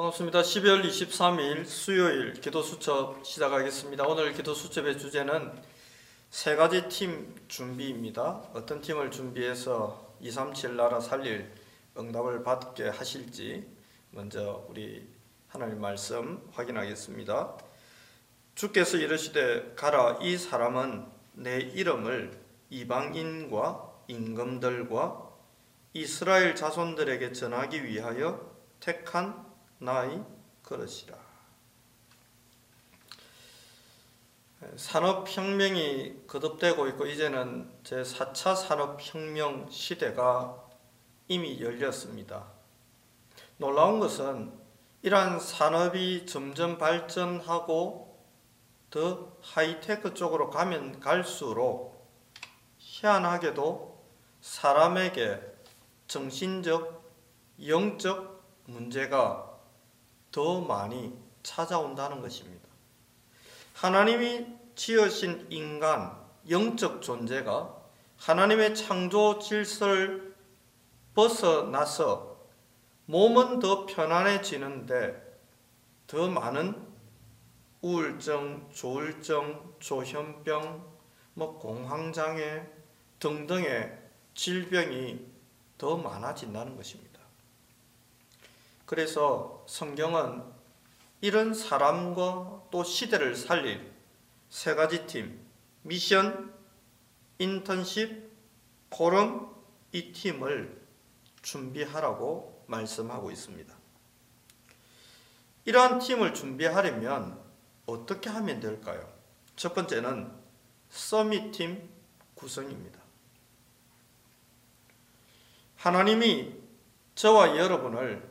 반갑습니다. 12월 23일 수요일 기도 수첩 시작하겠습니다. 오늘 기도 수첩의 주제는 세 가지 팀 준비입니다. 어떤 팀을 준비해서 237 나라 살릴 응답을 받게 하실지 먼저 우리 하나님 말씀 확인하겠습니다. 주께서 이르시되 가라 이 사람은 내 이름을 이방인과 임금들과 이스라엘 자손들에게 전하기 위하여 택한 나의 그릇이라. 산업혁명이 거듭되고 있고 이제는 제4차 산업혁명 시대가 이미 열렸습니다. 놀라운 것은 이러한 산업이 점점 발전하고 더 하이테크 쪽으로 가면 갈수록 희한하게도 사람에게 정신적, 영적 문제가 더 많이 찾아온다는 것입니다. 하나님이 지으신 인간, 영적 존재가 하나님의 창조 질서를 벗어나서 몸은 더 편안해지는데 더 많은 우울증, 조울증, 조현병, 뭐 공황장애 등등의 질병이 더 많아진다는 것입니다. 그래서 성경은 이런 사람과 또 시대를 살릴 세 가지 팀, 미션, 인턴십, 포럼 이 팀을 준비하라고 말씀하고 있습니다. 이러한 팀을 준비하려면 어떻게 하면 될까요? 첫 번째는 서밋팀 구성입니다. 하나님이 저와 여러분을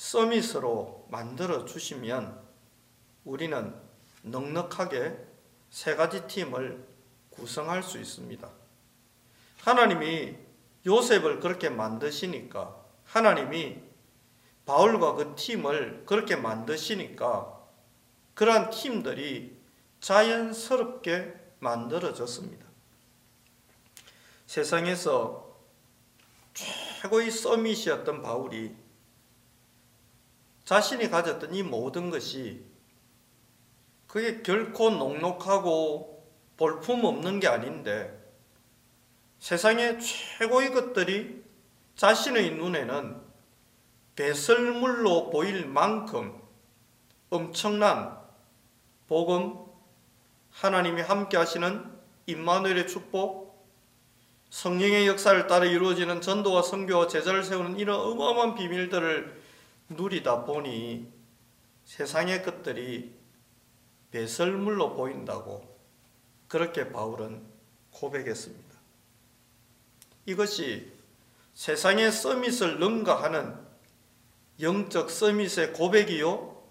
서밋으로 만들어 주시면 우리는 넉넉하게 세 가지 팀을 구성할 수 있습니다. 하나님이 요셉을 그렇게 만드시니까 하나님이 바울과 그 팀을 그렇게 만드시니까 그러한 팀들이 자연스럽게 만들어졌습니다. 세상에서 최고의 서밋이었던 바울이 자신이 가졌던 이 모든 것이 그게 결코 녹록하고 볼품 없는 게 아닌데 세상의 최고의 것들이 자신의 눈에는 배설물로 보일 만큼 엄청난 복음, 하나님이 함께 하시는 임마누엘의 축복, 성령의 역사를 따라 이루어지는 전도와 선교와 제자를 세우는 이런 어마어마한 비밀들을 누리다 보니 세상의 것들이 배설물로 보인다고 그렇게 바울은 고백했습니다. 이것이 세상의 서밋을 능가하는 영적 서밋의 고백이요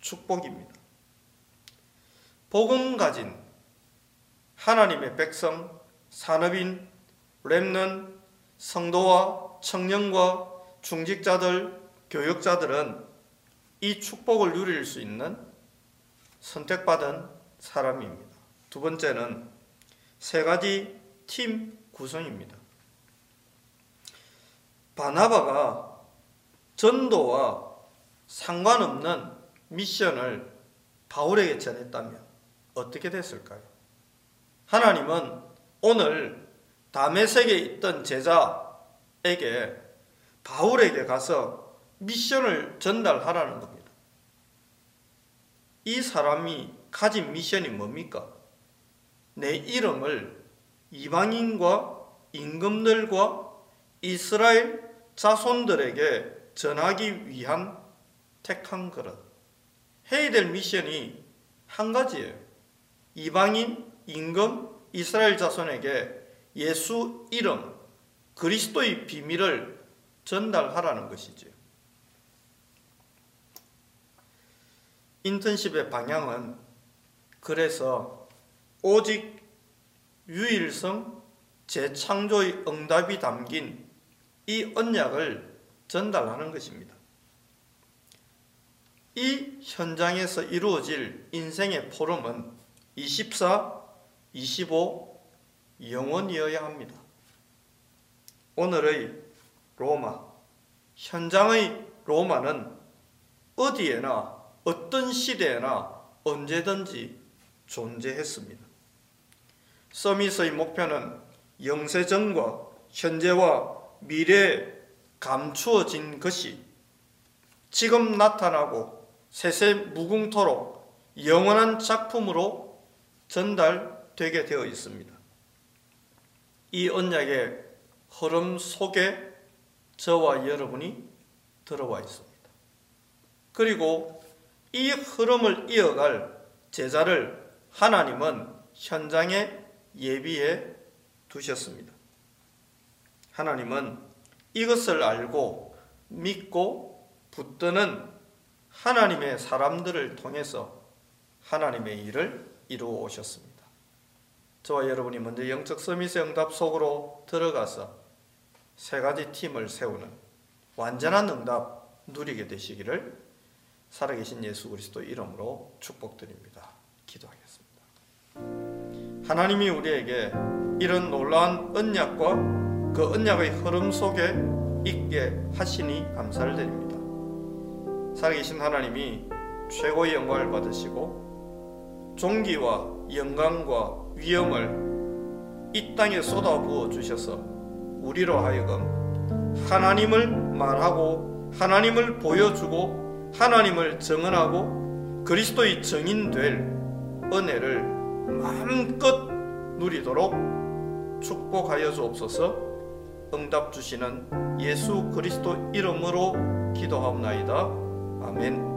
축복입니다. 복음 가진 하나님의 백성, 산업인, 렘넌, 성도와 청년과 중직자들, 교역자들은 이 축복을 누릴 수 있는 선택받은 사람입니다. 두 번째는 세 가지 팀 구성입니다. 바나바가 전도와 상관없는 미션을 바울에게 전했다면 어떻게 됐을까요? 하나님은 오늘 다메섹에 있던 제자에게 바울에게 가서 미션을 전달하라는 겁니다. 이 사람이 가진 미션이 뭡니까? 내 이름을 이방인과 임금들과 이스라엘 자손들에게 전하기 위한 택한 그릇. 해야 될 미션이 한 가지예요. 이방인, 임금, 이스라엘 자손에게 예수 이름, 그리스도의 비밀을 전달하라는 것이죠. 인턴십의 방향은 그래서 오직 유일성 재창조의 응답이 담긴 이 언약을 전달하는 것입니다. 이 현장에서 이루어질 인생의 포럼은 24, 25, 영원이어야 합니다. 오늘의 로마, 현장의 로마는 어디에나 어떤 시대에나 언제든지 존재했습니다. 서밋의 목표는 영세전과 현재와 미래에 감추어진 것이 지금 나타나고 세세 무궁토록 영원한 작품으로 전달되게 되어 있습니다. 이 언약의 흐름 속에 저와 여러분이 들어와 있습니다. 그리고 이 흐름을 이어갈 제자를 하나님은 현장에 예비해 두셨습니다. 하나님은 이것을 알고 믿고 붙드는 하나님의 사람들을 통해서 하나님의 일을 이루어 오셨습니다. 저와 여러분이 먼저 영적 서밋의 응답 속으로 들어가서 세 가지 팀을 세우는 완전한 응답 누리게 되시기를 살아계신 예수 그리스도 이름으로 축복드립니다. 기도하겠습니다. 하나님이 우리에게 이런 놀라운 언약과 그 언약의 흐름 속에 있게 하시니 감사를 드립니다. 살아계신 하나님이 최고의 영광을 받으시고 종기와 영광과 위엄을 이 땅에 쏟아 부어 주셔서 우리로 하여금 하나님을 말하고 하나님을 보여주고 하나님을 증언하고 그리스도의 증인 될 은혜를 마음껏 누리도록 축복하여 주옵소서 응답 주시는 예수 그리스도 이름으로 기도하옵나이다. 아멘.